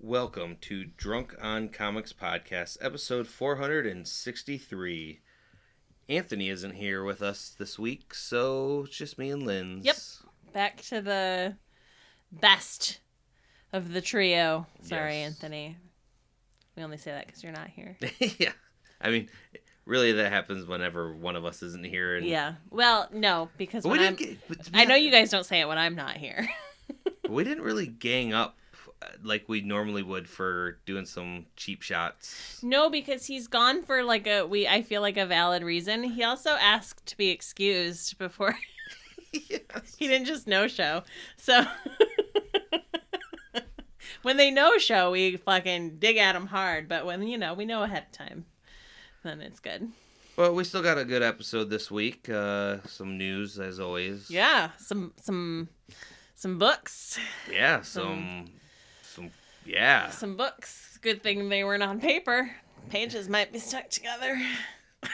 Welcome to Drunk on Comics Podcast, episode 463. Anthony isn't here with us this week, so it's just me and Lens. Yep. Back to the best of the trio. Sorry, Yes. Anthony. We only say that because you're not here. yeah. I mean, really, that happens whenever one of us isn't here. And Yeah. Well, no, because when I'm, get, but to be I know you guys don't say it when I'm not here. We didn't really gang up like we normally would for doing some cheap shots. no, because he's gone for like a we. I feel like a valid reason. He also asked to be excused before yes. he didn't just no show. So when they no show, we fucking dig at him hard. But when you know we know ahead of time, then it's good. Well, we still got a good episode this week. Uh, some news, as always. Yeah, some some some books, Yeah, some, some, yeah. some books. Good thing they weren't on paper. Pages might be stuck together.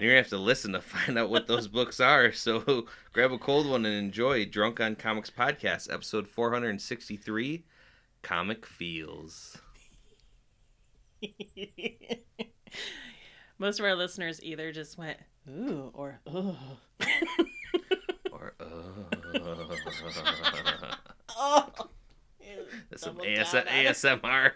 You're gonna have to listen to find out what those books are. So grab a cold one and enjoy Drunk on Comics podcast, episode 463, Comic Feels. Most of our listeners either just went ooh or ooh. Or uh, oh. that's some Double AS- down on it. ASMR.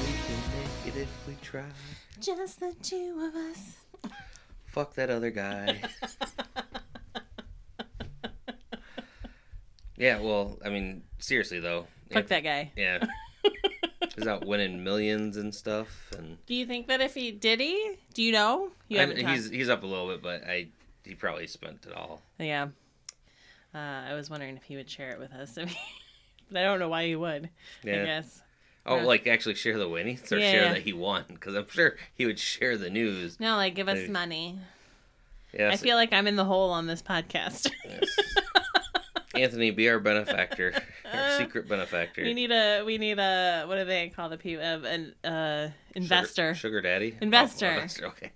we can make it if we try. Just the two of us. Fuck that other guy. yeah, well, I mean, seriously though. Fuck that guy. Yeah. He's out winning millions and stuff, and Do you think that if he did he? Do you know? You I haven't mean, talked- he's he's up a little bit, but I he probably spent it all. Yeah. Uh, I was wondering if he would share it with us. I mean, but I don't know why he would. I Yeah. guess. Oh, like actually share the winnings or Yeah, share yeah. that he won? Because I'm sure he would share the news. No, like give us Maybe. money. Yeah. I feel like I'm in the hole on this podcast. Anthony, be our benefactor, our Uh, secret benefactor. we need a we need a what do they call the people uh, an uh investor. Sugar, sugar daddy, Investor. Oh, investor. Okay.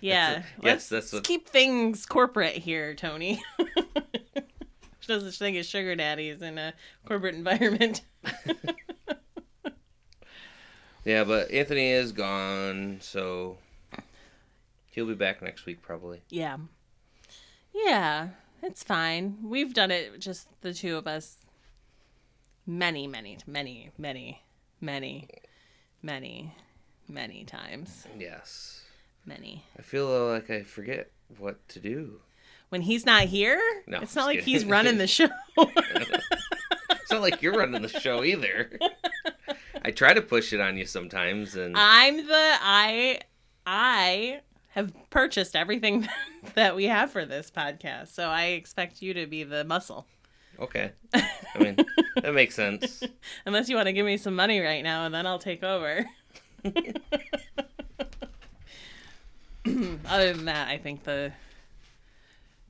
Yeah. That's it. Yes, Let's, that's what- keep things corporate here, Tony. There's no such thing as sugar daddies in a corporate environment. Yeah, but Anthony is gone, so he'll be back next week probably. Yeah. Yeah, it's fine. We've done it just the two of us many, many, many, many, many, many, many times. Yes. Many. I feel like I forget what to do. When he's not here, No, it's not like kidding. he's running the show. It's not like you're running the show either. I try to push it on you sometimes, and I'm the I I have purchased everything that we have for this podcast, so I expect you to be the muscle. okay. I mean, that makes sense. Unless you want to give me some money right now, and then I'll take over. Other than that, I think the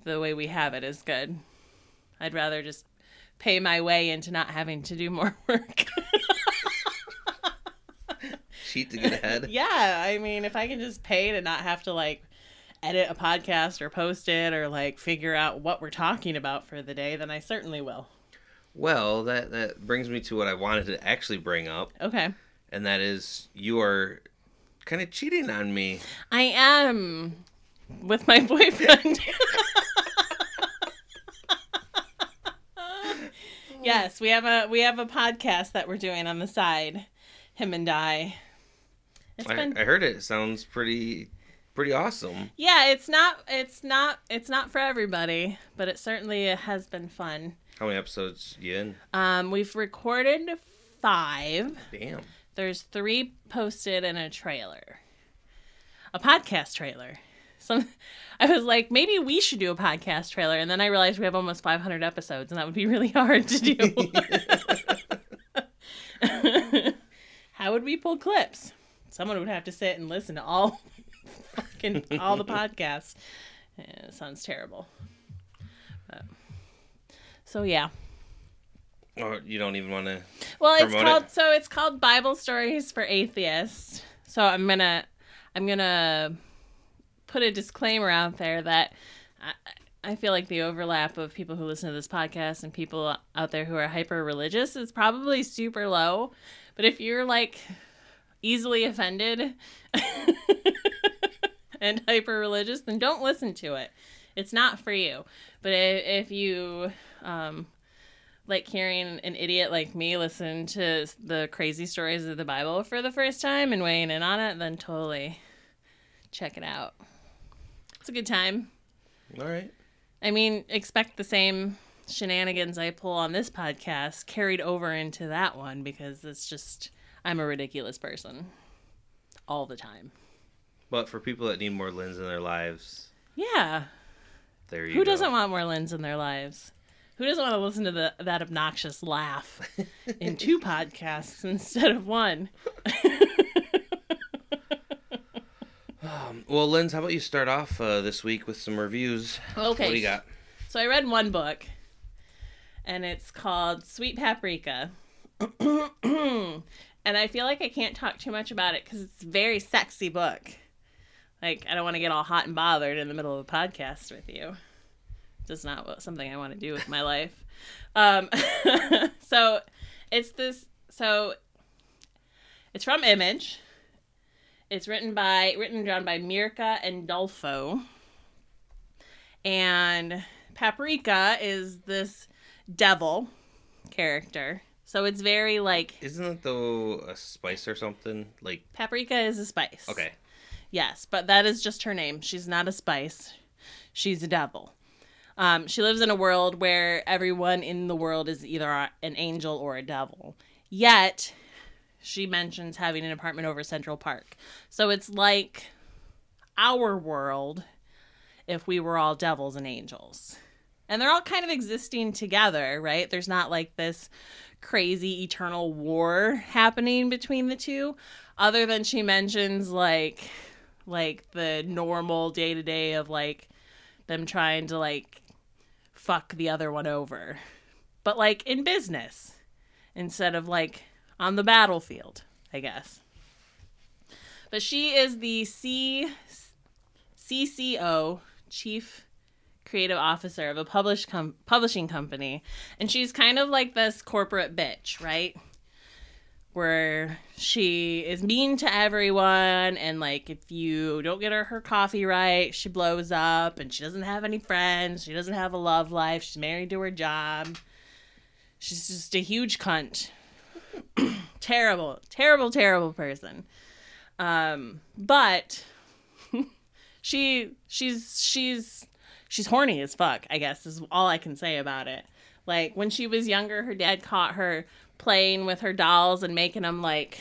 the way we have it is good. I'd rather just pay my way into not having to do more work. Cheat to get ahead. yeah, I mean, if I can just pay to not have to like edit a podcast or post it or like figure out what we're talking about for the day, then I certainly will. Well, that that brings me to what I wanted to actually bring up, Okay. and that is you are kind of cheating on me. I am with my boyfriend. yes, we have a we have a podcast that we're doing on the side, him and I. It's I, been I heard it sounds pretty pretty awesome. yeah, it's not it's not it's not for everybody, but it certainly has been fun. How many episodes you in? Um, we've recorded five. Damn. There's three posted in a trailer, a podcast trailer. Some, I was like, maybe we should do a podcast trailer, and then I realized we have almost 500 episodes, and that would be really hard to do. How would we pull clips? Someone would have to sit and listen to all, fucking all the podcasts. it sounds terrible. But, so yeah. Or you don't even want to. Well, it's called it. so it's called Bible Stories for Atheists. So I'm gonna I'm gonna put a disclaimer out there that I, I feel like the overlap of people who listen to this podcast and people out there who are hyper religious is probably super low. But if you're like easily offended and hyper religious, then don't listen to it. It's not for you. But if, if you um, like hearing an idiot like me listen to the crazy stories of the Bible for the first time and weighing in on it, then totally check it out. It's a good time. All right. I mean, expect the same shenanigans I pull on this podcast carried over into that one because it's just, I'm a ridiculous person all the time. But for people that need more Lens in their lives, Yeah. there you go. Who go. doesn't want more Lens in their lives? Who doesn't want to listen to the, that obnoxious laugh in two podcasts instead of one? Well, Lens, how about you start off uh, this week with some reviews? Okay. What do you got? So I read one book, and it's called Sweet Paprika. and I feel like I can't talk too much about it because it's a very sexy book. Like I don't want to get all hot and bothered in the middle of a podcast with you. Just not something I want to do with my life. Um, so it's this. So it's from Image. It's written by written drawn by Mirka Andolfo and Paprika is this devil character. So it's very like Isn't it though a spice or something? Like paprika is a spice. okay, Yes, but that is just her name. She's not a spice. She's a devil. Um, she lives in a world where everyone in the world is either an angel or a devil. Yet, she mentions having an apartment over Central Park. So it's like our world if we were all devils and angels. And they're all kind of existing together, right? There's not like this crazy eternal war happening between the two other than she mentions like like the normal day to day of like them trying to like fuck the other one over. But like in business instead of like on the battlefield, I guess. But she is the C CCO, Chief Creative Officer of a published com- publishing company, and she's kind of like this corporate bitch, right? Where she is mean to everyone, and like if you don't get her her coffee right, she blows up, and she doesn't have any friends. She doesn't have a love life. She's married to her job. She's just a huge cunt. terrible, terrible, terrible person. Um, but she she's she's she's horny as fuck i guess is all i can say about it. Like when she was younger her dad caught her playing with her dolls and making them like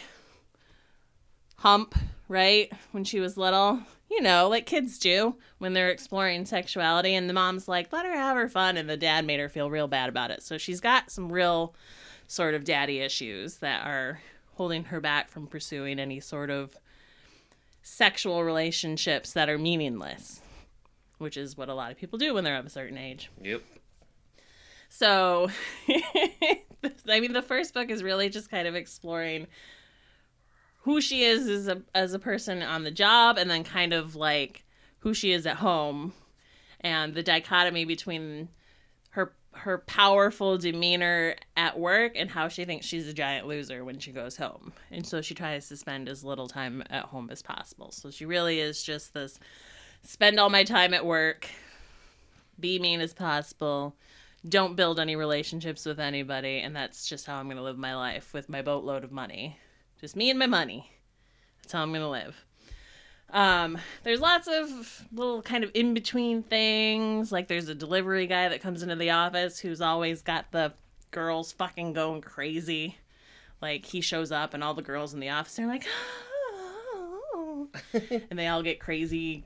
hump right? When she was little. You know like kids do when they're exploring sexuality and the mom's like let her have her fun and the dad made her feel real bad about it. So she's got some real sort of daddy issues that are holding her back from pursuing any sort of sexual relationships that are meaningless, which is what a lot of people do when they're of a certain age. yep. So, I mean, the first book is really just kind of exploring who she is as a as a person on the job, and then kind of like who she is at home, and the dichotomy between her her powerful demeanor at work and how she thinks she's a giant loser when she goes home. And so she tries to spend as little time at home as possible. So she really is just this spend all my time at work, be mean as possible, don't build any relationships with anybody, and that's just how I'm going to live my life with my boatload of money. Just me and my money. That's how I'm going to live. Um, there's lots of little kind of in between things. Like there's a delivery guy that comes into the office who's always got the girls fucking going crazy. Like he shows up and all the girls in the office are like, "Oh," and they all get crazy,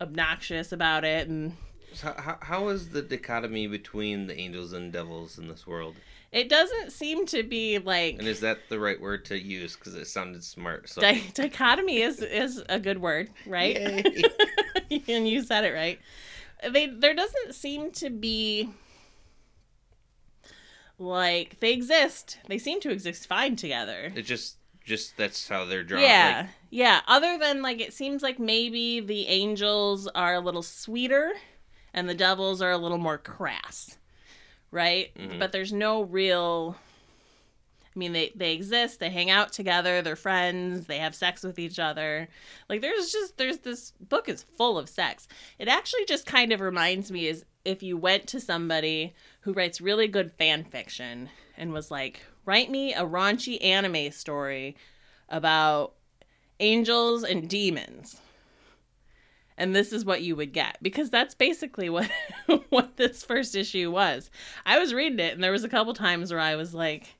obnoxious about it. And So how, how is the dichotomy between the angels and devils in this world? it doesn't seem to be like And is that the right word to use? Because it sounded smart. So Di- dichotomy is is a good word, right? And you said it right. they there doesn't seem to be like they exist. They seem to exist fine together. It just just that's how they're drawn. Yeah. Like, yeah. Other than like it seems like maybe the angels are a little sweeter and the devils are a little more crass. Right? Mhm. But there's no real I mean they they exist, they hang out together, they're friends, they have sex with each other. Like there's just there's this book is full of sex. It actually just kind of reminds me is if you went to somebody who writes really good fan fiction and was like, write me a raunchy anime story about angels and demons. And this is what you would get because that's basically what what this first issue was. I was reading it and there was a couple times where I was like,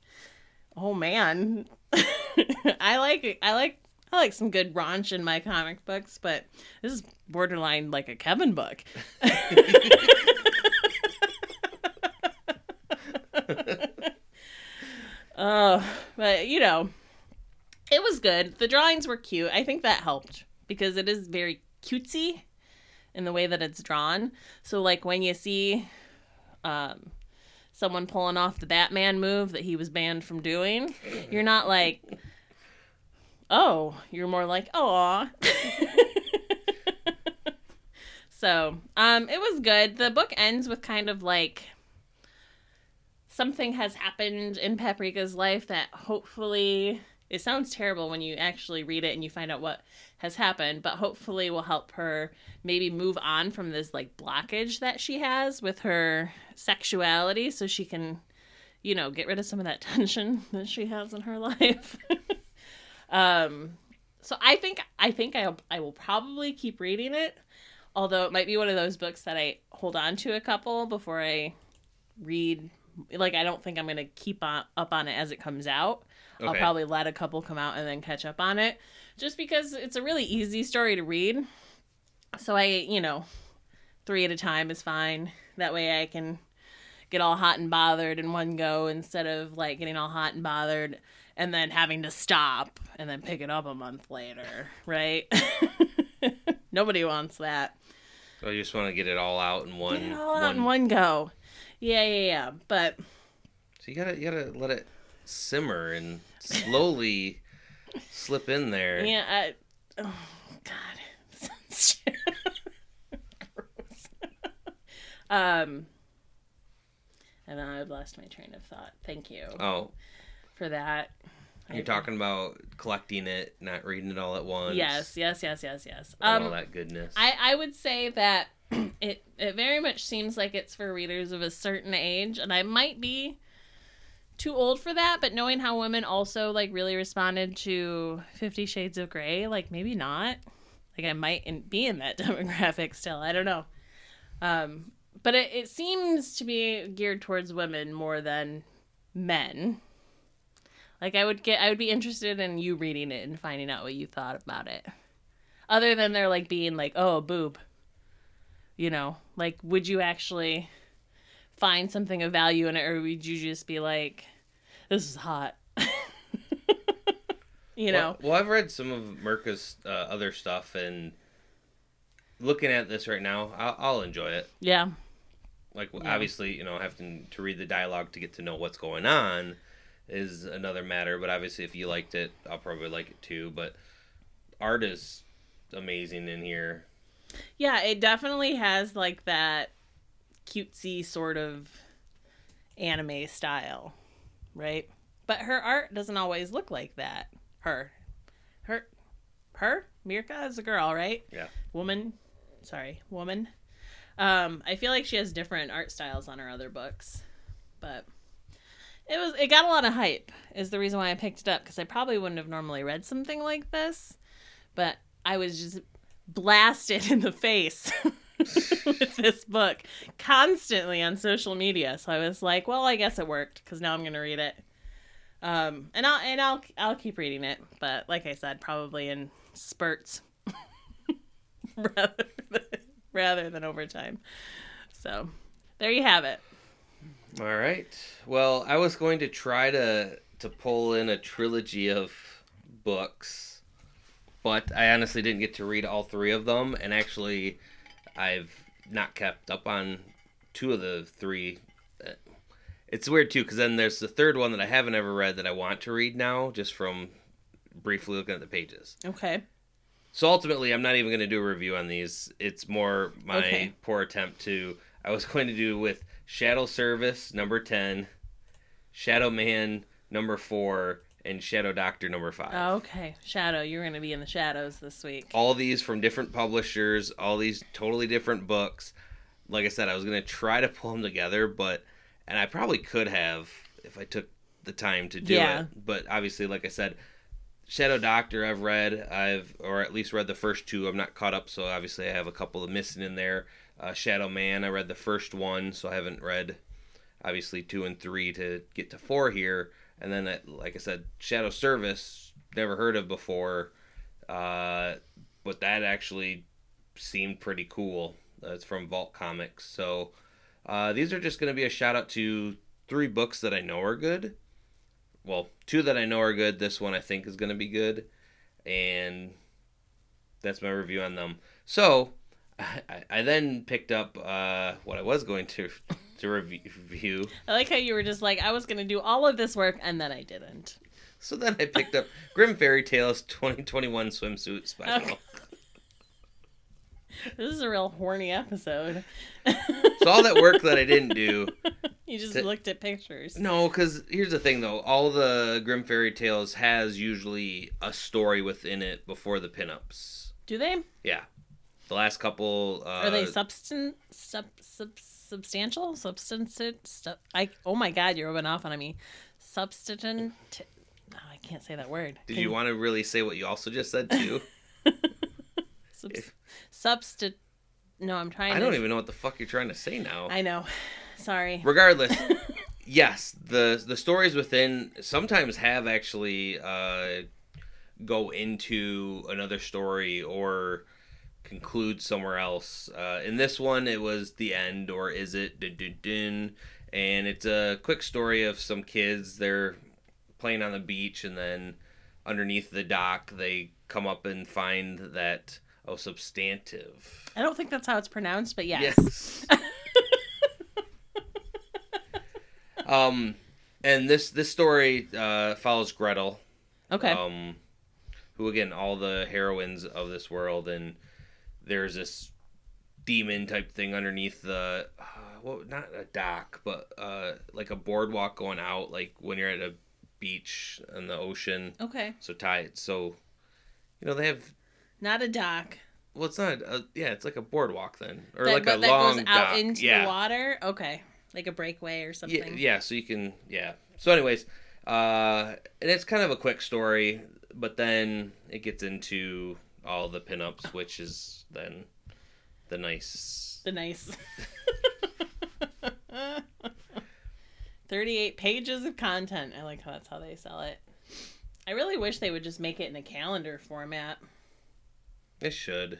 "Oh man, I like I like I like some good raunch in my comic books, but this is borderline like a Kevin book." Oh, but you know, it was good. The drawings were cute. I think that helped because it is very cutesy in the way that it's drawn. So like when you see um someone pulling off the Batman move that he was banned from doing, you're not like oh, you're more like oh. so, um it was good. The book ends with kind of like something has happened in Paprika's life that hopefully it sounds terrible when you actually read it and you find out what has happened, but hopefully will help her maybe move on from this like blockage that she has with her sexuality so she can you know, get rid of some of that tension that she has in her life. um so I think I think I I will probably keep reading it, although it might be one of those books that I hold on to a couple before I read like I don't think I'm gonna keep on, up on it as it comes out. I'll probably let a couple come out and then catch up on it, just because it's a really easy story to read. So I, you know, three at a time is fine. That way I can get all hot and bothered in one go instead of like getting all hot and bothered and then having to stop and then pick it up a month later, right? Nobody wants that. So you just want to get it all out in one. Get it all out in one go. Yeah, yeah, yeah. But So you gotta you gotta let it simmer and slowly slip in there. Yeah, I, oh god. Gross. um and then I've lost my train of thought. Thank you Oh, for that. you're talking about collecting it, not reading it all at once. Yes, yes, yes, yes, yes. and all Um that goodness. I I would say that it it very much seems like it's for readers of a certain age and I might be too old for that, but knowing how women also like really responded to 50 shades of gray, like maybe not. Like I might in, be in that demographic still. I don't know. Um but it, it seems to be geared towards women more than men. Like I would get I would be interested in you reading it and finding out what you thought about it. Other than they're like being like, "Oh, boob." You know, like would you actually find something of value in it or would you just be like, "This is hot." you know. Well, well, I've read some of Mirka's uh, other stuff, and looking at this right now, I'll, I'll enjoy it. Yeah. Like Yeah. obviously, you know, having to read the dialogue to get to know what's going on is another matter. But obviously, if you liked it, I'll probably like it too. But art is amazing in here. Yeah, it definitely has like that cutesy sort of anime style, right? But her art doesn't always look like that. Her, her, her. Mirka is a girl, right? Yeah. Woman. Sorry, woman. Um, I feel like she has different art styles on her other books, but it was it got a lot of hype. Is the reason why I picked it up because I probably wouldn't have normally read something like this, but I was just blasted in the face with this book constantly on social media. So I was like, well, I guess it worked because now I'm gonna read it. Um, and I'll and I'll I'll keep reading it, but like I said, probably in spurts rather than, rather than over time. So there you have it. All right. Well, I was going to try to to pull in a trilogy of books, but I honestly didn't get to read all three of them. And actually, I've not kept up on two of the three. It's weird too, because then there's the third one that I haven't ever read that I want to read now, just from briefly looking at the pages. Okay. So ultimately, I'm not even going to do a review on these. It's more my Okay. poor attempt to. I was going to do with Shadow Service number ten, Shadow Man number four, and Shadow Doctor number five. Okay. Shadow, you're going to be in the shadows this week. All these from different publishers, all these totally different books. Like I said, I was going to try to pull them together, but and I probably could have if I took the time to do Yeah. it. But obviously, like I said, Shadow Doctor I've read, I've or at least read the first two. I'm not caught up, so obviously I have a couple of missing in there. Uh, Shadow Man, I read the first one, so I haven't read obviously two and three to get to four here. And then, uh, like I said, Shadow Service, never heard of before, uh, but that actually seemed pretty cool. Uh, it's from Vault Comics, so uh, these are just going to be a shout out to three books that I know are good. Well, two that I know are good. This one I think is going to be good, and that's my review on them. So, I, I then picked up uh, what I was going to to review. I like how you were just like, I was going to do all of this work, and then I didn't. So then I picked up Grimm Fairy Tales 2021 swimsuit special. Okay. This is a real horny episode. So all that work that I didn't do. You just Th- looked at pictures. No, because here's the thing though. All the Grimm Fairy Tales has usually a story within it before the pinups. Do they? Yeah. The last couple. Uh, Are they substance sub, sub, substantial? Substance? Stu- I, oh my god, you're rubbing off on me. Substant. Oh, I can't say that word. Did Can- you want to really say what you also just said too? Subs- substit. No, I'm trying. I to... don't even know what the fuck you're trying to say now. I know. Sorry. Regardless, yes, the the stories within sometimes have actually uh, go into another story or conclude somewhere else. Uh, in this one, it was the end, or is it? Dun, dun, dun. And it's a quick story of some kids. They're playing on the beach, and then underneath the dock, they come up and find that oh, substantive. I don't think that's how it's pronounced, but yes. Yes. um, and this this story uh, follows Gretel, Okay. um, who again all the heroines of this world, and there's this demon type thing underneath the uh, well, not a dock, but uh, like a boardwalk going out, like when you're at a beach in the ocean. okay. So tight, so you know they have. Not a dock. Well, it's not. A, yeah, it's like a boardwalk then, or That- like but a that long goes out dock. into yeah. the water. Okay. Like a breakaway or something Yeah, something. yeah, so you can yeah. So anyways, uh and it's kind of a quick story, but then it gets into all the pinups, which is then the nice The nice. 38 pages of content. I like how that's how they sell it. I really wish they would just make it in a calendar format. it should.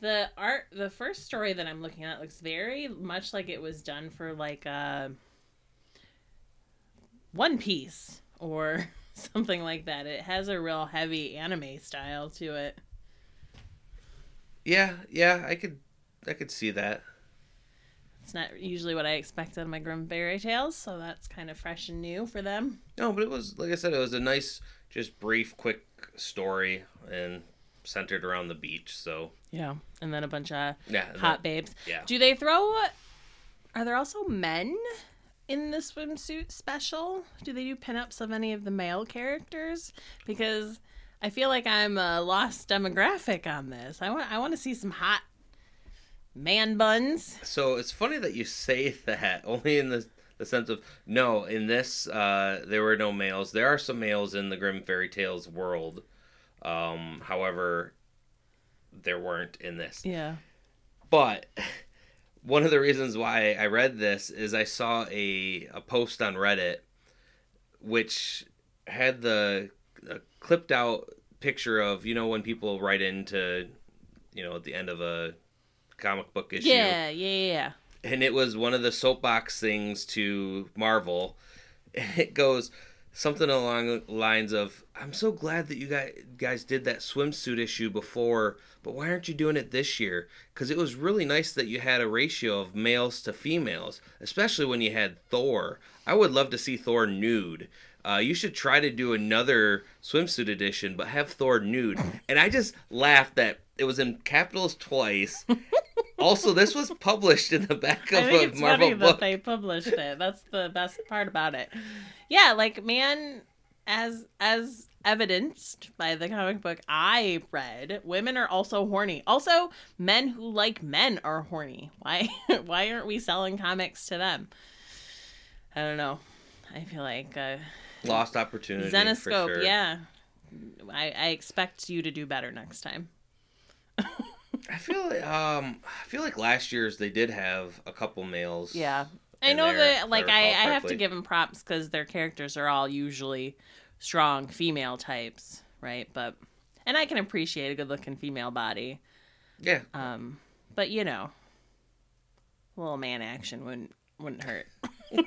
The art, the first story that I'm looking at looks very much like it was done for like uh, One Piece or something like that. It has a real heavy anime style to it. Yeah, yeah, I could I could see that. It's not usually what I expect out of my Grimm Fairy Tales, so that's kind of fresh and new for them. No, but it was like I said, it was a nice, just brief, quick story and centered around the beach. So Yeah, and then a bunch of yeah, hot babes. yeah. Do they throw? Are there also men in the swimsuit special? Do they do pinups of any of the male characters? Because I feel like I'm a lost demographic on this. I want I want to see some hot man buns. So it's funny that you say that, only in the the sense of no, in this uh, there were no males. There are some males in the Grimm fairy tales world. Um, however, there weren't in this. Yeah. But one of the reasons why I read this is I saw a a post on Reddit which had the a clipped out picture of you know when people write into you know at the end of a comic book issue Yeah, yeah, yeah. and it was one of the soapbox things to Marvel. And it goes, something along the lines of, "I'm so glad that you guys did that swimsuit issue before, but why aren't you doing it this year? Because it was really nice that you had a ratio of males to females, especially when you had Thor. I would love to see Thor nude." Uh, you should try to do another swimsuit edition, but have Thor nude. And I just laughed that it was in capitals twice. Also, this was published in the back of I think a it's Marvel funny book. that they published it. That's the best part about it. Yeah, like man, as as evidenced by the comic book I read, women are also horny. Also, men who like men are horny. Why why aren't we selling comics to them? I don't know. I feel like uh, Lost opportunity. for Zenescope. sure. Yeah, I, I expect you to do better next time. I feel like, um, I feel like last year's they did have a couple males. Yeah. I know there, that, like, I I, I have to give them props because their characters are all usually strong female types, right? But, and I can appreciate a good looking female body. Yeah. Um, but, you know, a little man action wouldn't, wouldn't hurt.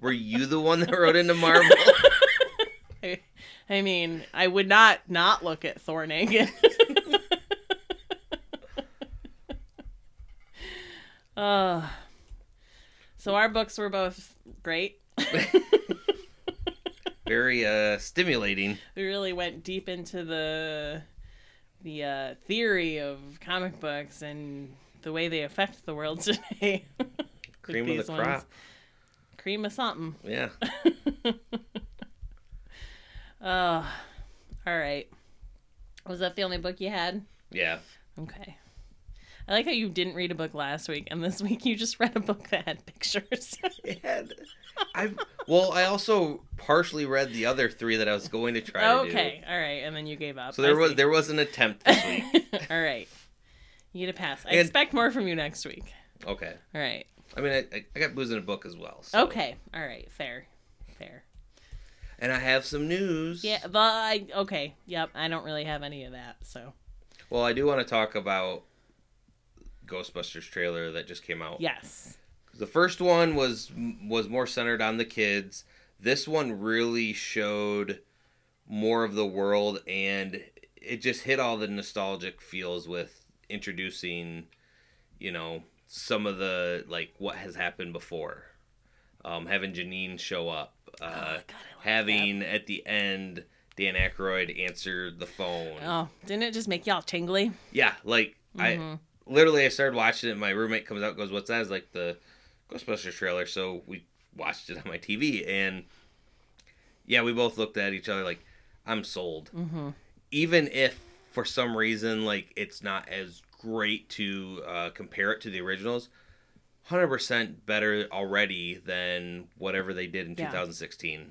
Were you the one that wrote into Marvel? I, I mean, I would not not look at Thor naked. uh, so our books were both great. Very uh stimulating. we really went deep into the the uh, theory of comic books and the way they affect the world today. Cream of the ones. crop. Cream of something. Yeah. Uh, all right. Was that the only book you had? Yeah. Okay. I like how you didn't read a book last week, and this week you just read a book that had pictures. It had. I well, I also partially read the other three that I was going to try to do. okay, all right, and then you gave up. So there I was see. there was an attempt this week. all right. You get a pass. I And- expect more from you next week. Okay. All right. I mean, I, I got booze in a book as well. So. Okay. All right. Fair. Fair. And I have some news. Yeah. But I okay. Yep. I don't really have any of that. So Well, I do want to talk about Ghostbusters trailer that just came out. yes. The first one was was more centered on the kids. This one really showed more of the world and it just hit all the nostalgic feels with introducing, you know, some of the like what has happened before. Um, having Janine show up, uh, Oh, God, I having at the end Dan Aykroyd answer the phone. Oh, didn't it just make y'all tingly? Yeah, like I Mhm. Literally I started watching it. My roommate comes out, and goes, "What's that?" Is like the Ghostbusters trailer. So we watched it on my TV, and yeah, we both looked at each other like, "I'm sold." Mm-hmm. Even if for some reason like it's not as great to uh, compare it to the originals, hundred percent better already than whatever they did in Yeah. 2016.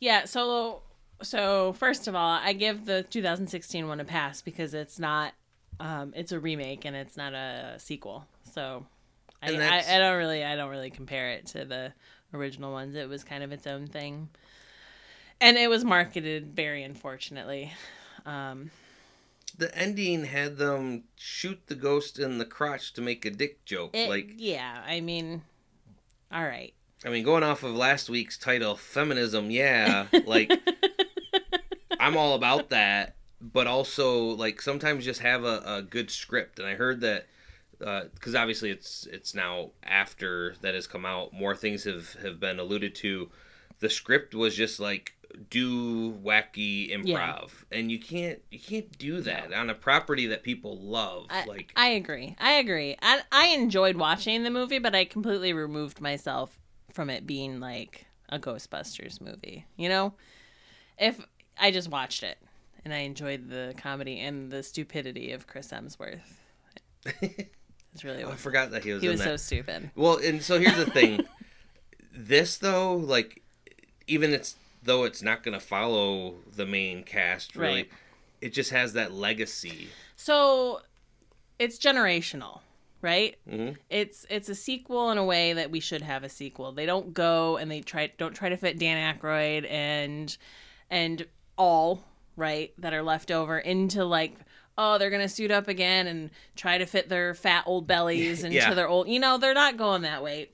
Yeah, so so first of all, I give the 2016 one a pass because it's not um it's a remake and it's not a sequel. So I, I, I don't really I don't really compare it to the original ones. It was kind of its own thing. And it was marketed very unfortunately. Um The ending had them shoot the ghost in the crotch to make a dick joke. it, like yeah, I mean all right. I mean, going off of last week's title, feminism, yeah, like I'm all about that, but also like sometimes just have a, a good script. And I heard that uh, because obviously it's it's now after that has come out, more things have have been alluded to. The script was just like do wacky improv, Yeah. and you can't you can't do that on a property that people love. I, like I agree. I agree. I I enjoyed watching the movie, but I completely removed myself from it being like a Ghostbusters movie. You know, if I just watched it and I enjoyed the comedy and the stupidity of Chris Hemsworth, it's really I forgot that he was he in was that. so stupid. Well, and so here's the thing. this though, like even it's though it's not going to follow the main cast really, Right. it just has that legacy. So it's generational, right? hmm it's it's a sequel in a way that we should have a sequel. They don't go and they try don't try to fit Dan Aykroyd and and all right that are left over into like oh they're gonna suit up again and try to fit their fat old bellies into Yeah. their old you know they're not going that way.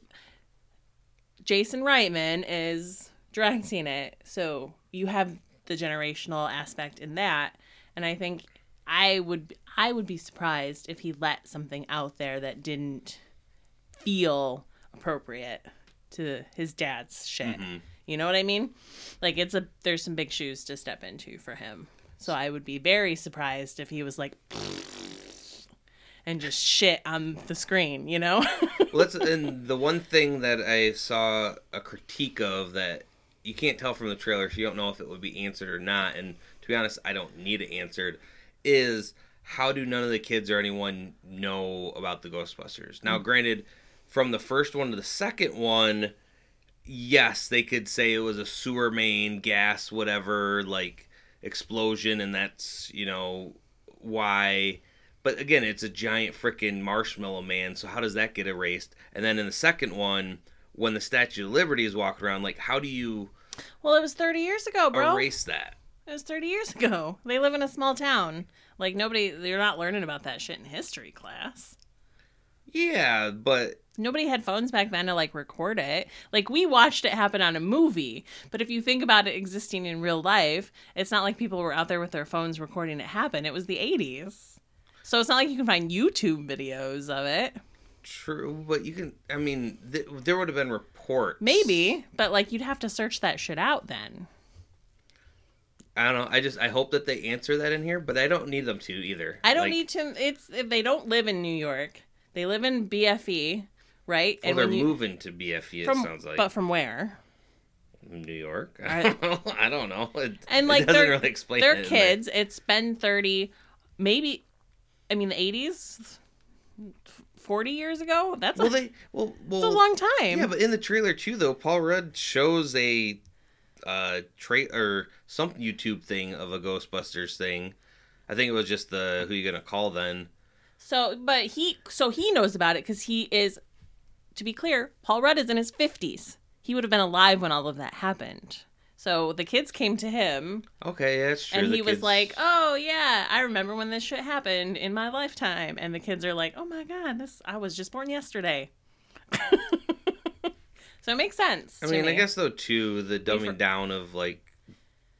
Jason Reitman is directing it, so you have the generational aspect in that, and I think I would I would be surprised if he let something out there that didn't feel appropriate to his dad's shit. Mm-hmm. You know what I mean? Like it's a there's some big shoes to step into for him. So I would be very surprised if he was like and just shit on the screen, you know? well, that's and the one thing that I saw a critique of that you can't tell from the trailer, so you don't know if it would be answered or not. And to be honest, I don't need it answered. Is how do none of the kids or anyone know about the Ghostbusters? Now, mm. granted, from the first one to the second one, yes, they could say it was a sewer main, gas, whatever, like explosion, and that's you know why. But again, it's a giant freaking marshmallow man. So how does that get erased? And then in the second one, when the Statue of Liberty is walking around, like how do you well, it was 30 years ago, bro. erase that? It was 30 years ago. They live in a small town. Like nobody they're not learning about that shit in history class. Yeah, but Nobody had phones back then to like record it. Like we watched it happen on a movie, but if you think about it existing in real life, it's not like people were out there with their phones recording it happen. It was the 80s. So it's not like you can find YouTube videos of it. true. But you can. I mean, th- there would have been reports. Maybe, but like you'd have to search that shit out then. I don't know. I just I hope that they answer that in here, but I don't need them to either. I don't Like, need to it's if they don't live in New York. They live in BFE, right? Well, they're you- moving to BFE. It sounds like but from where? New York. I- don't know. I don't know. It, And it like doesn't they're really explain. they're it kids. It's been 30 maybe I mean the 80s 40 years ago. That's Well, a, they well well a long time. Yeah, but in the trailer too, though, Paul Rudd shows a uh tra or some YouTube thing of a Ghostbusters thing. I think it was just the who you gonna call then. So, but he, so he knows about it because he is, to be clear, Paul Rudd is in his fifties. He would have been alive when all of that happened. So the kids came to him, Okay, yeah, that's true. and the he was like, "Oh yeah, I remember when this shit happened in my lifetime." And the kids are like, "Oh my god, this I was just born yesterday." so it makes sense. I mean, I guess though too the dumbing for- down of like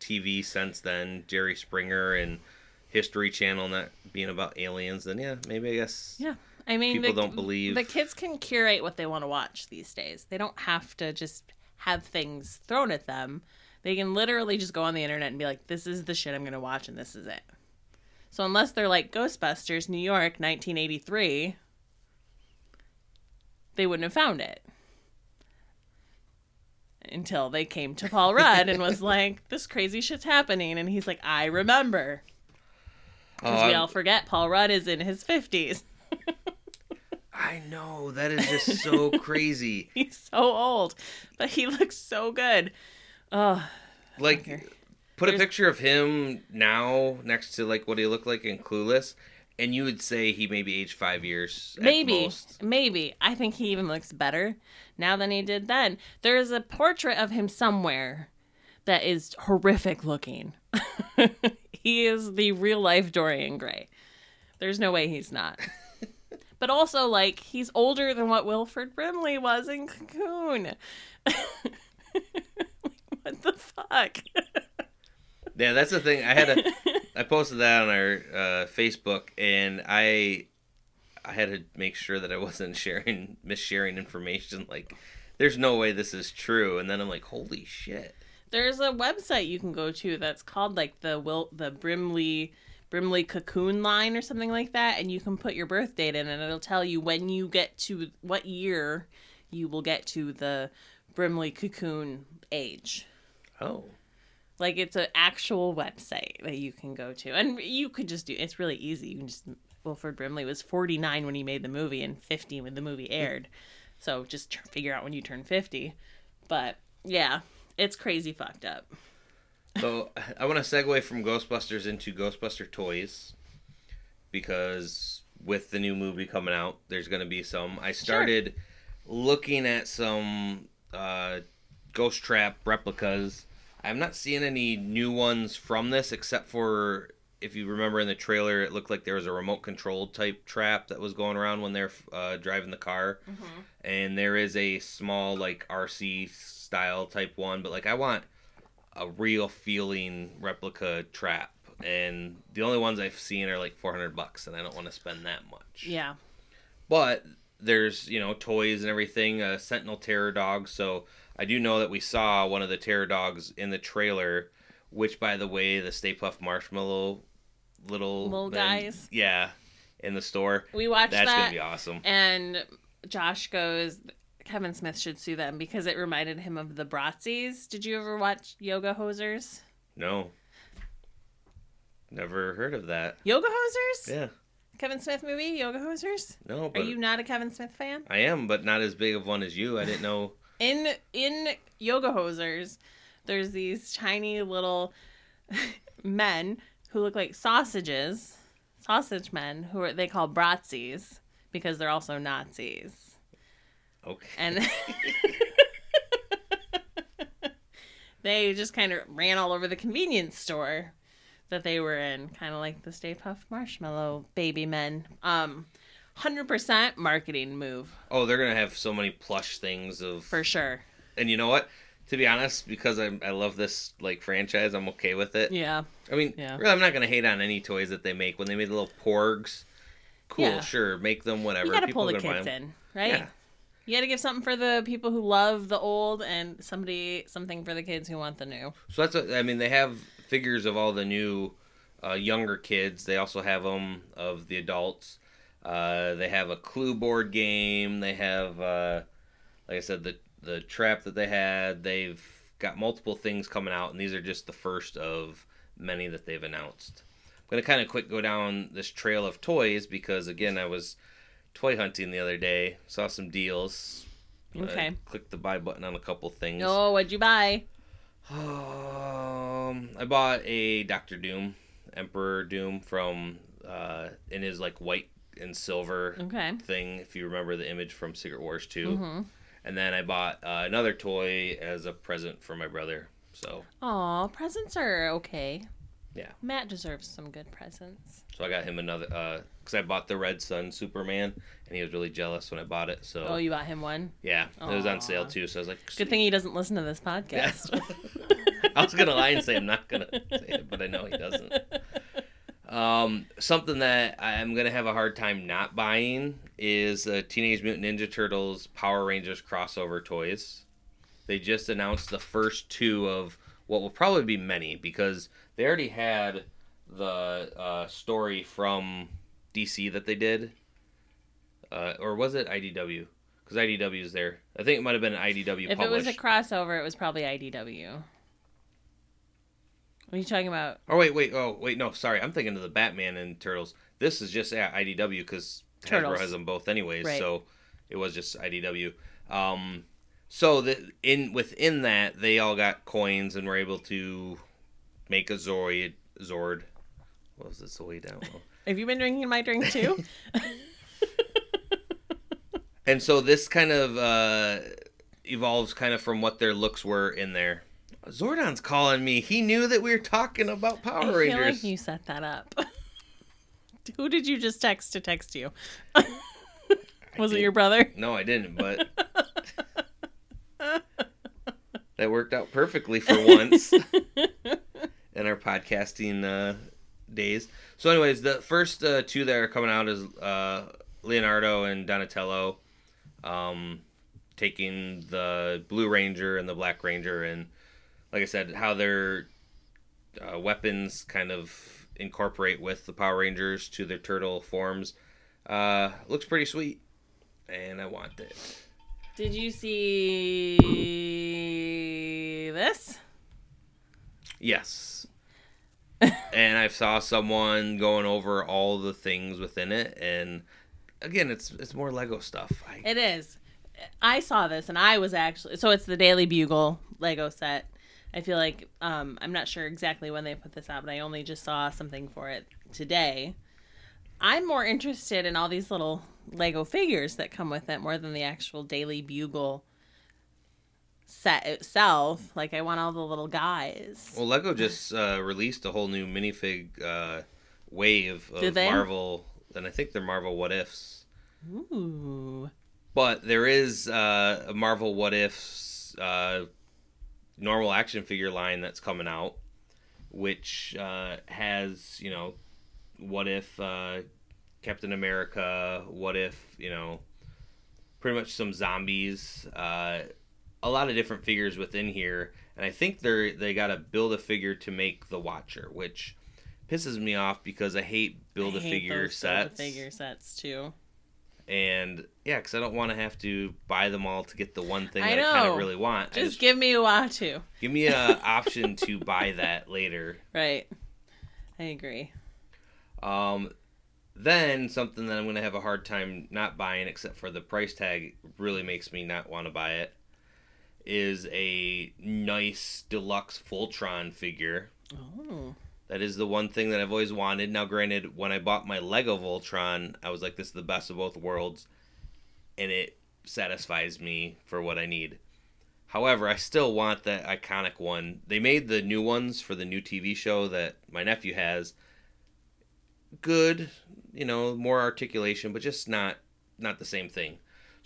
TV since then, Jerry Springer and History Channel not being about aliens. Then yeah, maybe I guess. Yeah. I mean, People the, don't believe- the kids can curate what they want to watch these days. They don't have to just have things thrown at them. They can literally just go on the internet and be like, "This is the shit I'm going to watch, and this is it." So unless they're like Ghostbusters, New York, 1983, they wouldn't have found it until they came to Paul Rudd and was like, "This crazy shit's happening," and he's like, "I remember." Because Oh, we all forget Paul Rudd is in his 50s. I know that is just so crazy. He's so old, but he looks so good. Oh, Like, put a picture of him now next to like what he looked like in Clueless, and you would say he maybe aged five years. at maybe, maybe. I think he even looks better now than he did then. There is a portrait of him somewhere that is horrific looking. he is the real life Dorian Gray. There's no way he's not. but also, like, he's older than what Wilford Brimley was in Cocoon. what the fuck? Yeah, that's the thing. I had a, I posted that on our uh, Facebook, and I, I had to make sure that I wasn't sharing, missharing information. Like, there's no way this is true. And then I'm like, holy shit. There's a website you can go to that's called like the Will the Brimley Brimley Cocoon line or something like that, and you can put your birth date in, and it'll tell you when you get to what year you will get to the Brimley Cocoon age. Oh, Like it's an actual website that you can go to, and you could just do. It's really easy. You can just Wilford Brimley was 49 when he made the movie and 50 when the movie aired, so just figure out when you turn 50. But yeah, it's crazy fucked up. So I want to segue from Ghostbusters into Ghostbuster toys because with the new movie coming out, there's going to be some. I started looking at some uh, Ghost Trap replicas. I'm not seeing any new ones from this except for if you remember in the trailer, it looked like there was a remote control type trap that was going around when they're uh, driving the car, Mm-hmm. and there is a small like RC style type one, but like I want a real feeling replica trap, and the only ones I've seen are like four hundred bucks, and I don't want to spend that much. Yeah. But there's you know toys and everything. A Sentinel Terror dog. So I do know that we saw one of the Terror dogs in the trailer. Which, by the way, the Stay Puft Marshmallow little Little guys. yeah, in the store. We watched That's that. gonna be awesome. And Josh goes, Kevin Smith should sue them because it reminded him of the Bratzis. Did you ever watch Yoga Hosers? No, never heard of that. Yoga Hosers? Yeah, Kevin Smith movie, Yoga Hosers? no, Are you not a Kevin Smith fan? I am, but not as big of one as you. I didn't know. In in Yoga Hosers, there's these tiny little men who look like sausages, sausage men who are, they call Bratzis because they're also Nazis. Okay. and they just kind of ran all over the convenience store that they were in, kind of like the Stay Puft Marshmallow baby men. Um, hundred percent marketing move Oh, they're gonna have so many plush things of for sure. and you know what? To be honest, because I I love this like franchise, I'm okay with it. Yeah, I mean, Yeah. really, I'm not gonna hate on any toys that they make. When they made the little porgs, cool, Yeah. sure, make them whatever. you got to People pull the kids in, right? Yeah. You got to give something for the people who love the old, and somebody something for the kids who want the new. So that's what, I mean. They have figures of all the new uh, younger kids. They also have them of the adults. Uh, they have a Clue board game. They have, uh, like I said, the the trap that they had. They've got multiple things coming out, and these are just the first of many that they've announced. I'm gonna kind of quick go down this trail of toys because again, I was toy hunting the other day, saw some deals. uh, Okay. clicked the buy button on a couple things. Oh, what'd you buy? Um, I bought a Doctor Doom, Emperor Doom from uh in his like white and silver Okay. thing. If you remember the image from Secret Wars 2 Mhm. and then I bought uh, another toy as a present for my brother. So Aw, presents are okay. Yeah. Matt deserves some good presents. so I got him another uh because I bought the Red Son Superman and he was really jealous when I bought it. So Oh, you got him one? yeah, it was on sale too. So I was like, Good thing he doesn't listen to this Yeah. podcast. I was gonna lie and say I'm not gonna say it, but I know he doesn't. Um, something that I'm gonna have a hard time not buying is uh, Teenage Mutant Ninja Turtles Power Rangers crossover toys. They just announced the first two of what will probably be many because they already had the uh, story from DC that they did, uh, or was it IDW? Because IDW is there. I think it might have been an IDW. if it was a crossover, it was probably IDW. What are you talking about? Oh wait, wait, oh wait, no, sorry, I'm thinking of the Batman and Turtles. This is just at IDW because Hasbro has them both anyways, Right. so it was just IDW. Um, so the in within that they all got coins and were able to make a Zord. Zord. What was down? low? Have you been drinking my drink too? and so this kind of uh, evolves kind of from what their looks were in there. Zordon's calling me. He knew that we were talking about Power I feel Rangers. like you set that up. Who did you just text to text you? Was it your brother? No, I didn't, but that worked out perfectly for once podcasting uh, days. So, anyways, the first uh, two that are coming out is uh, Leonardo and Donatello um, taking the Blue Ranger and the Black Ranger, and like I said, how their uh, weapons kind of incorporate with the Power Rangers to their turtle forms. Uh, looks pretty sweet, and I want it. Did you see this? Yes. And I saw someone going over all the things within it, and again, it's it's more Lego stuff. I, It is. I saw this and I was actually so it's the Daily Bugle Lego set. I feel like um, I'm not sure exactly when they put this out, but I only just saw something for it today. I'm more interested in all these little Lego figures that come with it more than the actual Daily Bugle set itself. Like I want all the little guys. Well, Lego just uh, released a whole new minifig uh, wave of? Marvel, and I think they're Marvel What Ifs. Ooh. But there is uh, a Marvel What Ifs uh, normal action figure line that's coming out, which uh, has you know, what if uh, Captain America? What if you know, pretty much some zombies. A lot of different figures within here, and I think they're they got to build a figure to make the Watcher, which pisses me off because I hate build a hate figure sets. Build-A-Figure sets too. and yeah, because I don't want to have to buy them all to get the one thing I that I kind of really want. Just, just give me a Uatu. give me an option to buy that later. Right. I agree. Um, then something that I'm going to have a hard time not buying, except for the price tag, really makes me not want to buy it. Is a nice deluxe Voltron figure. Oh. That is the one thing that I've always wanted. Now, granted, when I bought my Lego Voltron, I was like, this is the best of both worlds. And it satisfies me for what I need. However, I still want that iconic one. They made the new ones for the new TV show that my nephew has. Good, you know, more articulation, but just not not the same thing.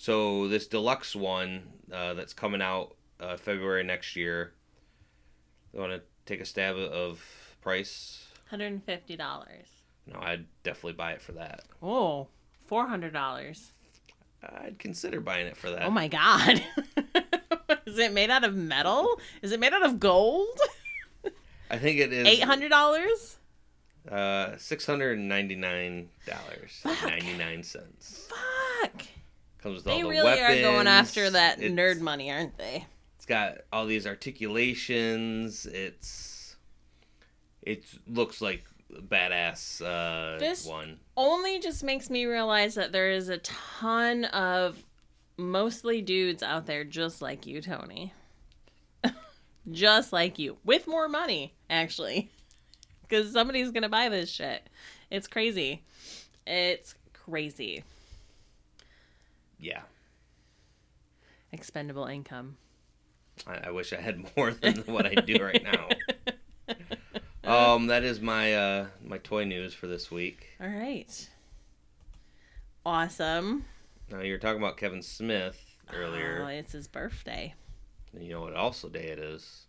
So this deluxe one uh, that's coming out uh, February next year. You want to take a stab of price? $150. No, I'd definitely buy it for that. Oh. $400. I'd consider buying it for that. Oh my god. is it made out of metal? Is it made out of gold? I think it is $800? Uh, six hundred and ninety nine dollars Fuck. ninety nine. Fuck. Comes with They all the really are going after that It's- nerd money, aren't they? It's got all these articulations. It's it looks like a badass uh, This- one. Only just makes me realize that there is a ton of mostly dudes out there just like you, Tony. just like you. With more money, actually. Because somebody's going to buy this shit. It's crazy. It's crazy. Yeah, Expendable income. I, I wish I had more than what I do right now. Um, that is my uh my toy news for this week. All right. Awesome. Now you were talking about Kevin Smith Oh, earlier. it's his birthday. And you know what also day it is?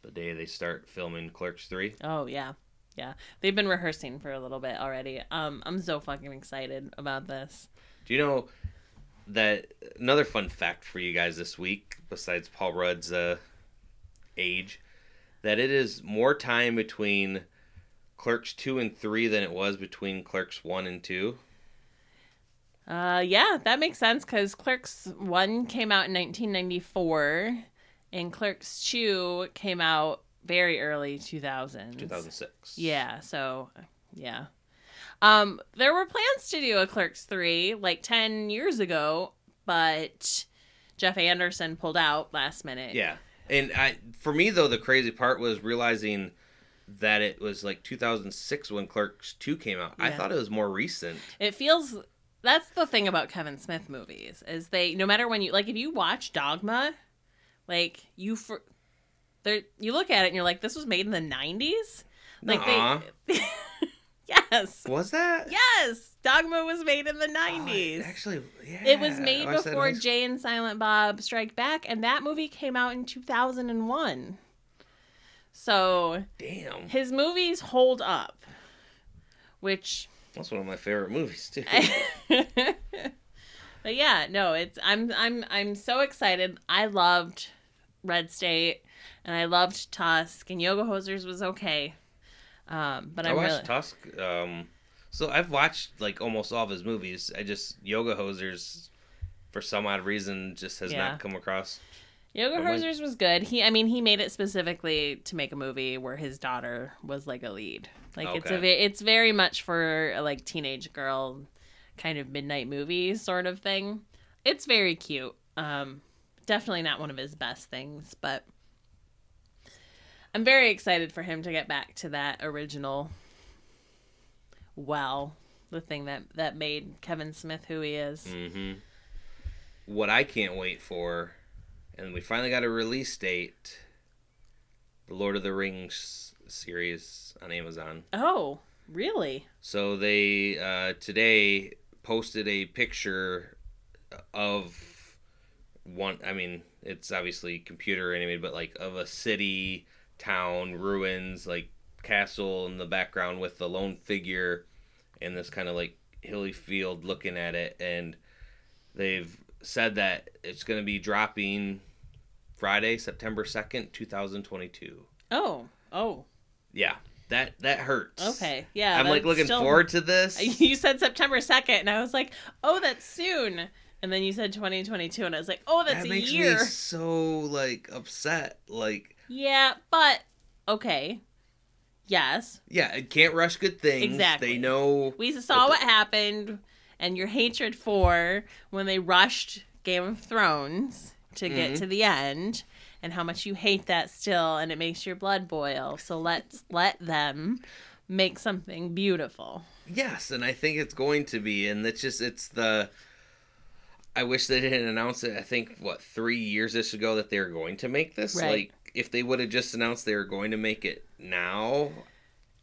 The day they start filming Clerks 3. Oh yeah. Yeah. They've been rehearsing for a little bit already. Um I'm so fucking excited about this. Do you know that another fun fact for you guys this week, besides Paul Rudd's uh, age, that it is more time between Clerks 2 and 3 than it was between Clerks 1 and 2? Uh yeah, that makes sense cuz Clerks 1 came out in 1994 and Clerks 2 came out very early 2000s. 2006. Yeah, so yeah. Um there were plans to do a Clerks 3 like 10 years ago, but Jeff Anderson pulled out last minute. Yeah. And I, for me, though, the crazy part was realizing that it was like 2006 when Clerks 2 came out. I thought it was more recent. It feels that's the thing about Kevin Smith movies is they no matter when you like if you watch Dogma, like you for there you look at it and you're like this was made in the 90s. Like Nuh-uh. they Yes. Was that? Yes, Dogma was made in the Oh, 90s. actually, yeah. it was made oh, I was before. Jay and Silent Bob Strike Back and that movie came out in 2001. So, Damn. his movies hold up, which That's one of my favorite movies, too. but yeah, no, it's I'm I'm I'm so excited. I loved Red State and I loved Tusk and Yoga Hosers was okay. Um, but I I'm watched really Tusk. Um, so I've watched like almost all of his movies. I just Yoga Hosers, for some odd reason, just has Yeah. not come across. Yoga I- Hosers was good. He I mean he made it specifically to make a movie where his daughter was like a lead. Like it's a it's very much for a like teenage girl kind of midnight movie sort of thing. It's very cute. Um definitely not one of his best things, but I'm very excited for him to get back to that original well, the thing that that made Kevin Smith who he is. hmm What I can't wait for and we finally got a release date. The Lord of the Rings series on Amazon. Oh, really? So they uh, today posted a picture of one. I mean, it's obviously computer animated, but like of a city, town, ruins, like castle in the background with the lone figure and this kind of like hilly field looking at it. And they've said that it's going to be dropping Friday, September 2nd, 2022. Oh, oh. Yeah. That that hurts. Okay, yeah. I'm like looking still- forward to this. You said September 2nd, and I was like, oh, that's soon. And then you said 2022, and I was like, oh, that's that a year. so like upset. Like, Yeah, but okay. Yes. yeah, it can't rush good things. Exactly. They know. We saw what happened and your hatred for when they rushed Game of Thrones to get Mhm. to the end and how much you hate that still and it makes your blood boil. So let's let them make something beautiful. Yes, and I think it's going to be, and it's just it's the. I wish they didn't announce it. I think what three years this ago that they were going to make this. Right. Like if they would have just announced they were going to make it now,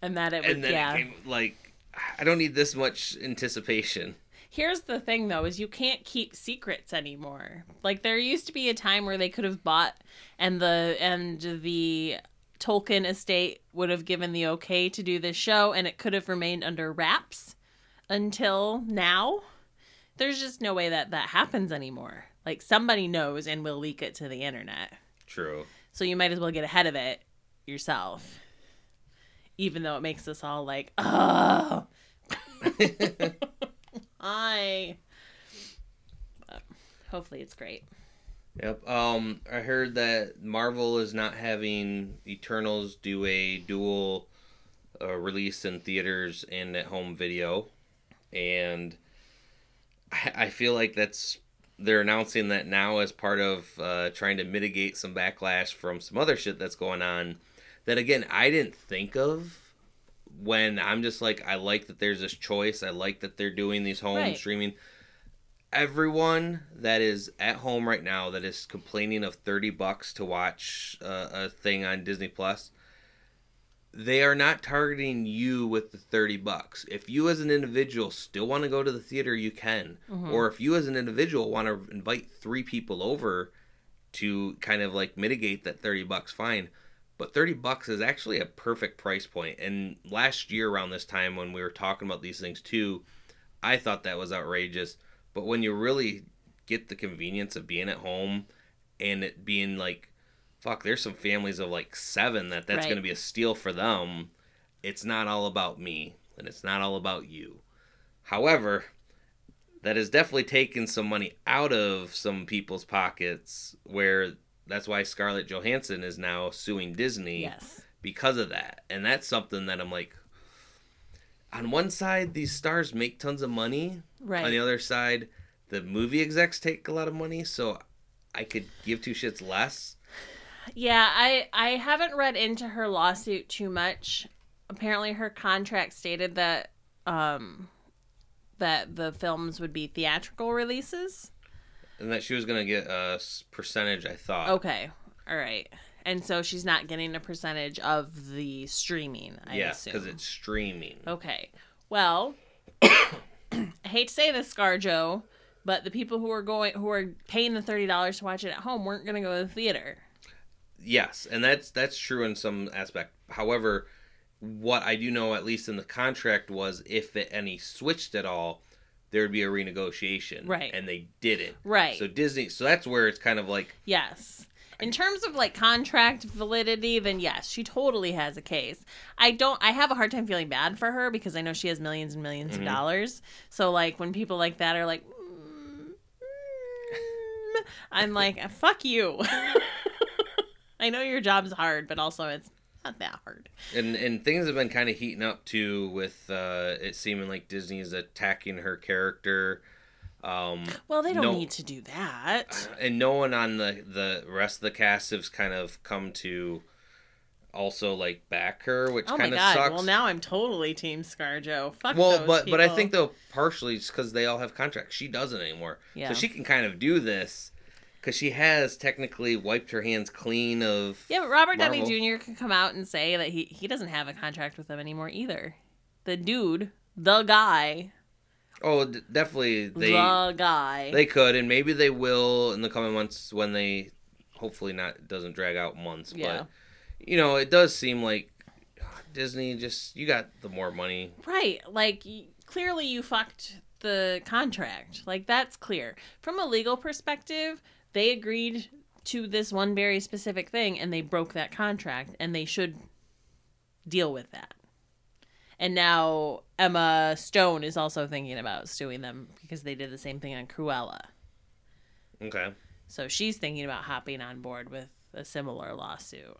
And that it would and then yeah. it came like I don't need this much anticipation. Here's the thing though is you can't keep secrets anymore. Like there used to be a time where they could have bought and the and the Tolkien estate would have given the okay to do this show and it could have remained under wraps until now. There's just no way that that happens anymore. Like somebody knows and will leak it to the internet. True. So you might as well get ahead of it yourself. Even though it makes us all like, oh, I. But hopefully it's great. Yep. Um, I heard that Marvel is not having Eternals do a dual uh, release in theaters and at home video, and I, I feel like that's they're announcing that now as part of uh, trying to mitigate some backlash from some other shit that's going on. That again, I didn't think of when I'm just like, I like that there's this choice. I like that they're doing these home Right. streaming everyone that is at home right now that is complaining of 30 bucks to watch uh, a thing on Disney Plus they are not targeting you with the 30 bucks. If you as an individual still want to go to the theater you can. Mm-hmm. Or if you as an individual want to invite three people over to kind of like mitigate that 30 bucks fine. But 30 bucks is actually a perfect price point. point. And last year around this time when we were talking about these things too i thought that was outrageous. But when you really get the convenience of being at home and it being like fuck there's some families of like seven that that's Right. going to be a steal for them it's not all about me and it's not all about you however that has definitely taken some money out of some people's pockets where that's why Scarlett Johansson is now suing Disney Yes. because of that. And that's something that I'm like on one side these stars make tons of money. Right. On the other side, the movie execs take a lot of money, so I could give two shits less. Yeah, I I haven't read into her lawsuit too much. Apparently her contract stated that um that the films would be theatrical releases. And that she was going to get a percentage, I thought. Okay. All right. And so she's not getting a percentage of the streaming, I yeah, assume. because it's streaming. Okay. Well, I hate to say this, ScarJo, but the people who are going who are paying the thirty dollars to watch it at home weren't gonna go to the theater. Yes, and that's that's true in some aspect. However, what I do know, at least in the contract, was if it, any switched at all, there would be a renegotiation. Right. And they didn't. Right. So Disney. So that's where it's kind of like Yes. In terms of like contract validity, then yes, she totally has a case. I don't I have a hard time feeling bad for her because I know she has millions and 1000000s Mm-hmm. of dollars. So like when people like that are like "Mm, mm," I'm like fuck you. I know your job's hard, but also it's not that hard. and and things have been kind of heating up too with uh, it seeming like Disney is attacking her character. Um, Well, they don't No. need to do that. and no one on the the rest of the cast has kind of come to also like back her, which Oh kind of sucks. Well, now I'm totally team ScarJo. Fuck well, but but I think though partially it's because they all have contracts. She doesn't anymore, Yeah. so she can kind of do this. Because she has technically wiped her hands clean of. Yeah, but Robert Marvel. Downey Jr. can come out and say that he he doesn't have a contract with them anymore either. The dude, the guy, Oh, d- definitely they the guy. they could, and maybe they will in the coming months when they, hopefully not doesn't drag out months. Yeah. But you know, it does seem like ah, Disney just you got the more money. Right. Like clearly you fucked the contract. Like that's clear. From a legal perspective, they agreed to this one very specific thing and they broke that contract and they should deal with that. And now Emma Stone is also thinking about suing them because they did the same thing on Cruella. Okay. So she's thinking about hopping on board with a similar lawsuit.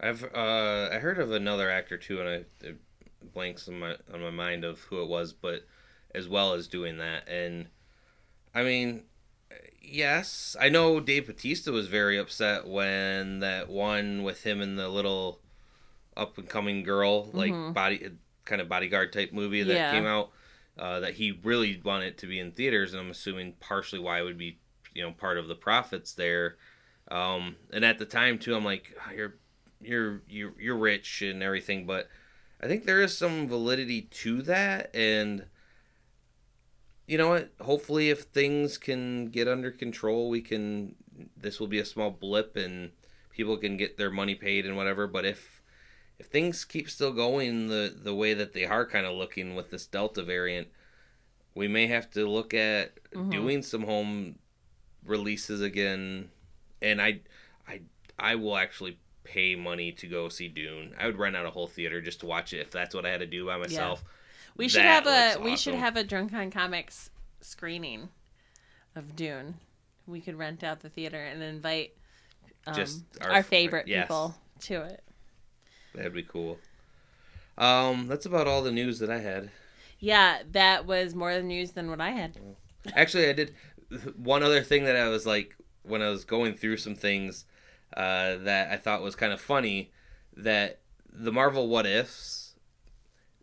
I've uh I heard of another actor too, and I it blanks on my on my mind of who it was, but as well as doing that, and I mean, yes, I know Dave Bautista was very upset when that one with him and the little up and coming girl, like body kind of bodyguard type movie that Yeah. came out. Uh, that he really wanted to be in theaters, and I'm assuming partially why it would be, you know, part of the profits there. Um, and at the time too, I'm like, "Oh, you're you're you're you're rich and everything, but I think there is some validity to that, and you know what? Hopefully, if things can get under control, we can. This will be a small blip, and people can get their money paid and whatever. But if if things keep still going the the way that they are kind of looking with this Delta variant, we may have to look at mm-hmm. doing some home releases again. And I I I will actually pay money to go see Dune. I would rent out a whole theater just to watch it if that's what I had to do by myself. We should That have a looks we should have a Drunk on Comics screening of Dune. We could rent out the theater and invite um, Just our, our- favorite yes. people to it. That'd be cool. Um, that's about all the news that I had. Yeah, that was more news than what I had. Actually, I did one other thing that I was like when I was going through some things uh, that I thought was kind of funny. That the Marvel What Ifs,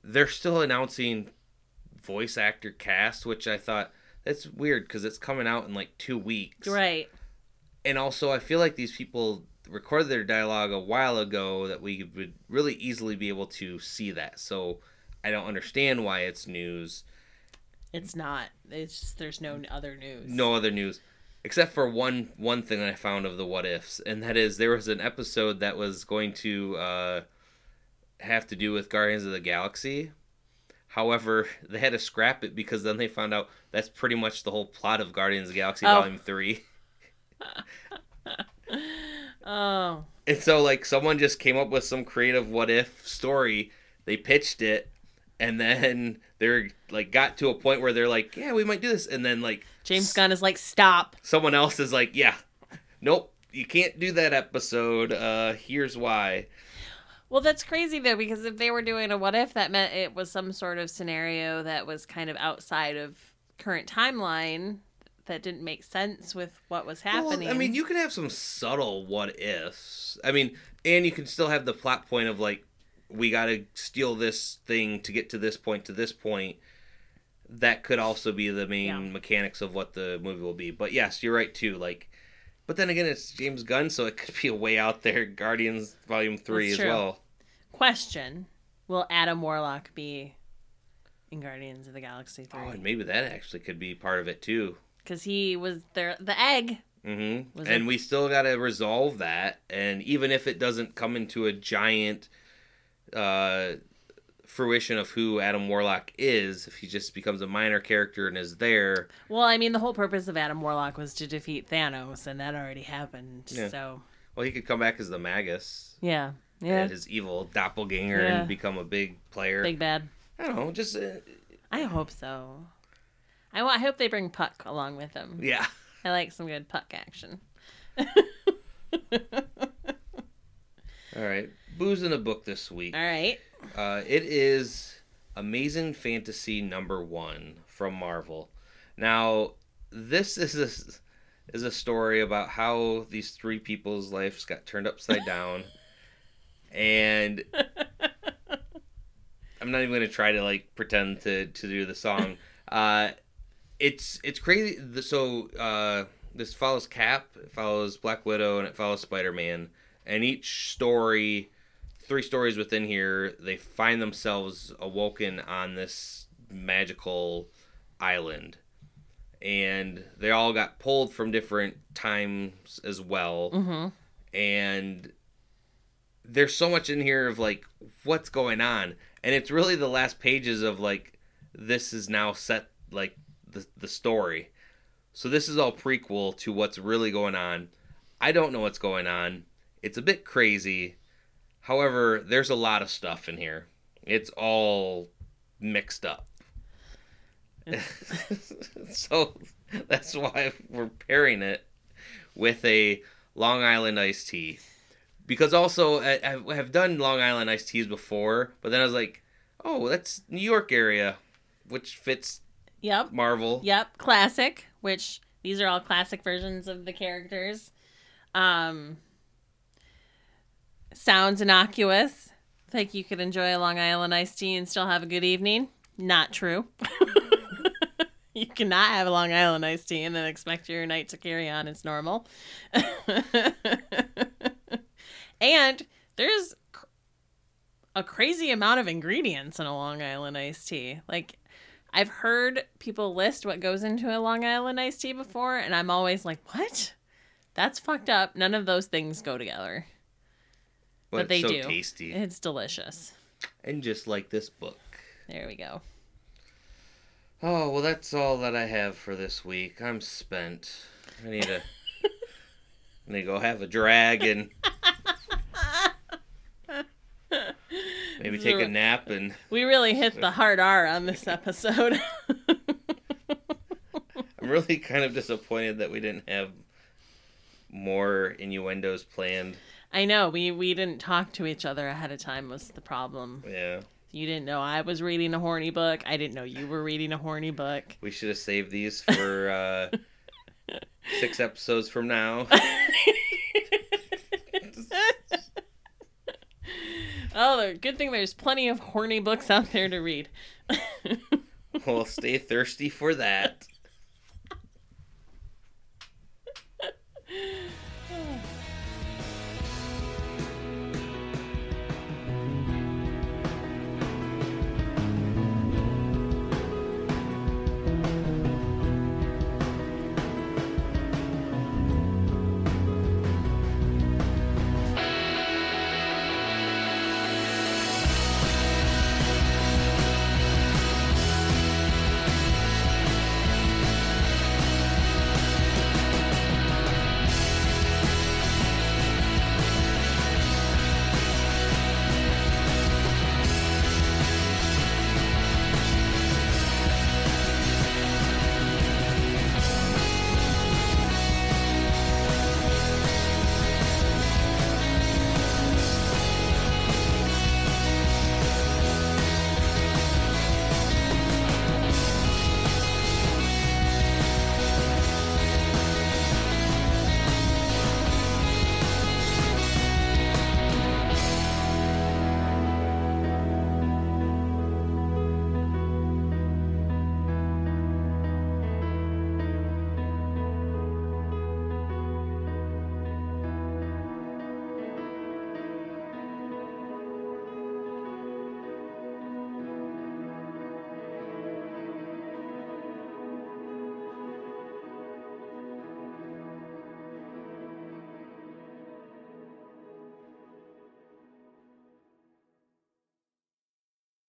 they're still announcing voice actor cast, which I thought that's weird because it's coming out in like two weeks. Right. and also I feel like these people recorded their dialogue a while ago that we would really easily be able to see that. So I don't understand why it's news. It's not. It's just, there's no other news. No other news except for one one thing that I found of the what ifs, and that is there was an episode that was going to uh, have to do with Guardians of the Galaxy. However, they had to scrap it because then they found out that's pretty much the whole plot of Guardians of the Galaxy Oh. Volume Three. Oh. And so like someone just came up with some creative what if story. They pitched it and then they're like got to a point where they're like, "Yeah, we might do this." And then like James Gunn is like, stop. someone else is like, "Yeah. Nope, you can't do that episode. Uh here's why." Well, that's crazy though, because if they were doing a what if, that meant it was some sort of scenario that was kind of outside of current timeline that didn't make sense with what was happening. Well, I mean, you can have some subtle what ifs. I mean, and you can still have the plot point of like we got to steal this thing to get to this point to this point. That could also be the main Yeah. mechanics of what the movie will be. But yes, you're right too. Like, but then again, it's James Gunn, so it could be a way out there. Guardians Volume Three as well. Question: Will Adam Warlock be in Guardians of the Galaxy Oh, three? and maybe that actually could be part of it too. Because he was there, the egg. Mm-hmm. And it- we still got to resolve that. And even if it doesn't come into a giant uh, fruition of who Adam Warlock is, if he just becomes a minor character and is there, Well, I mean, the whole purpose of Adam Warlock was to defeat Thanos, and that already happened. Yeah. So well, he could come back as the Magus yeah, yeah, and his evil doppelganger Yeah. and become a big player. big bad. I don't know, just uh, I hope so. I, I hope they bring Puck along with them. yeah. I like some good Puck action. All right, booze in a book this week. All right. Uh, it is Amazing Fantasy number one from Marvel. Now, this is a, is a story about how these three people's lives got turned upside down, and I'm not even going to try to like pretend to to do the song. Uh, it's it's crazy. So uh, this follows Cap, it follows Black Widow, and it follows Spider Man. And each story, three stories within here, they find themselves awoken on this magical island. And they all got pulled from different times as well. Mm-hmm. And there's so much in here of like what's going on. And it's really the last pages of like this is now set like the the story. So this is all prequel to what's really going on. I don't know what's going on. It's a bit crazy. However, there's a lot of stuff in here. It's all mixed up. so that's why we're pairing it with a Long Island iced tea. Because also, I, I have done Long Island iced teas before, but then I was like, oh, that's New York area, which fits Yep. Marvel. Yep. Classic, which these are all classic versions of the characters. Um, sounds innocuous. Like you could enjoy a Long Island iced tea and still have a good evening. Not true. you cannot have a Long Island iced tea and then expect your night to carry on as normal. and there's a crazy amount of ingredients in a Long Island iced tea. Like I've heard people list what goes into a Long Island iced tea before, and I'm always like, what? That's fucked up. None of those things go together. But they so do. tasty. It's delicious. And just like this book. There we go. Oh, well, that's all that I have for this week. I'm spent. I need to. I need to go have a drag and maybe take a nap and We really hit the hard R on this episode. I'm really kind of disappointed that we didn't have more innuendos planned. I know we we didn't talk to each other ahead of time was the problem. Yeah. You didn't know I was reading a horny book. I didn't know you were reading a horny book. We should have saved these for uh, six episodes from now. oh, the good thing there's plenty of horny books out there to read. We'll stay thirsty for that.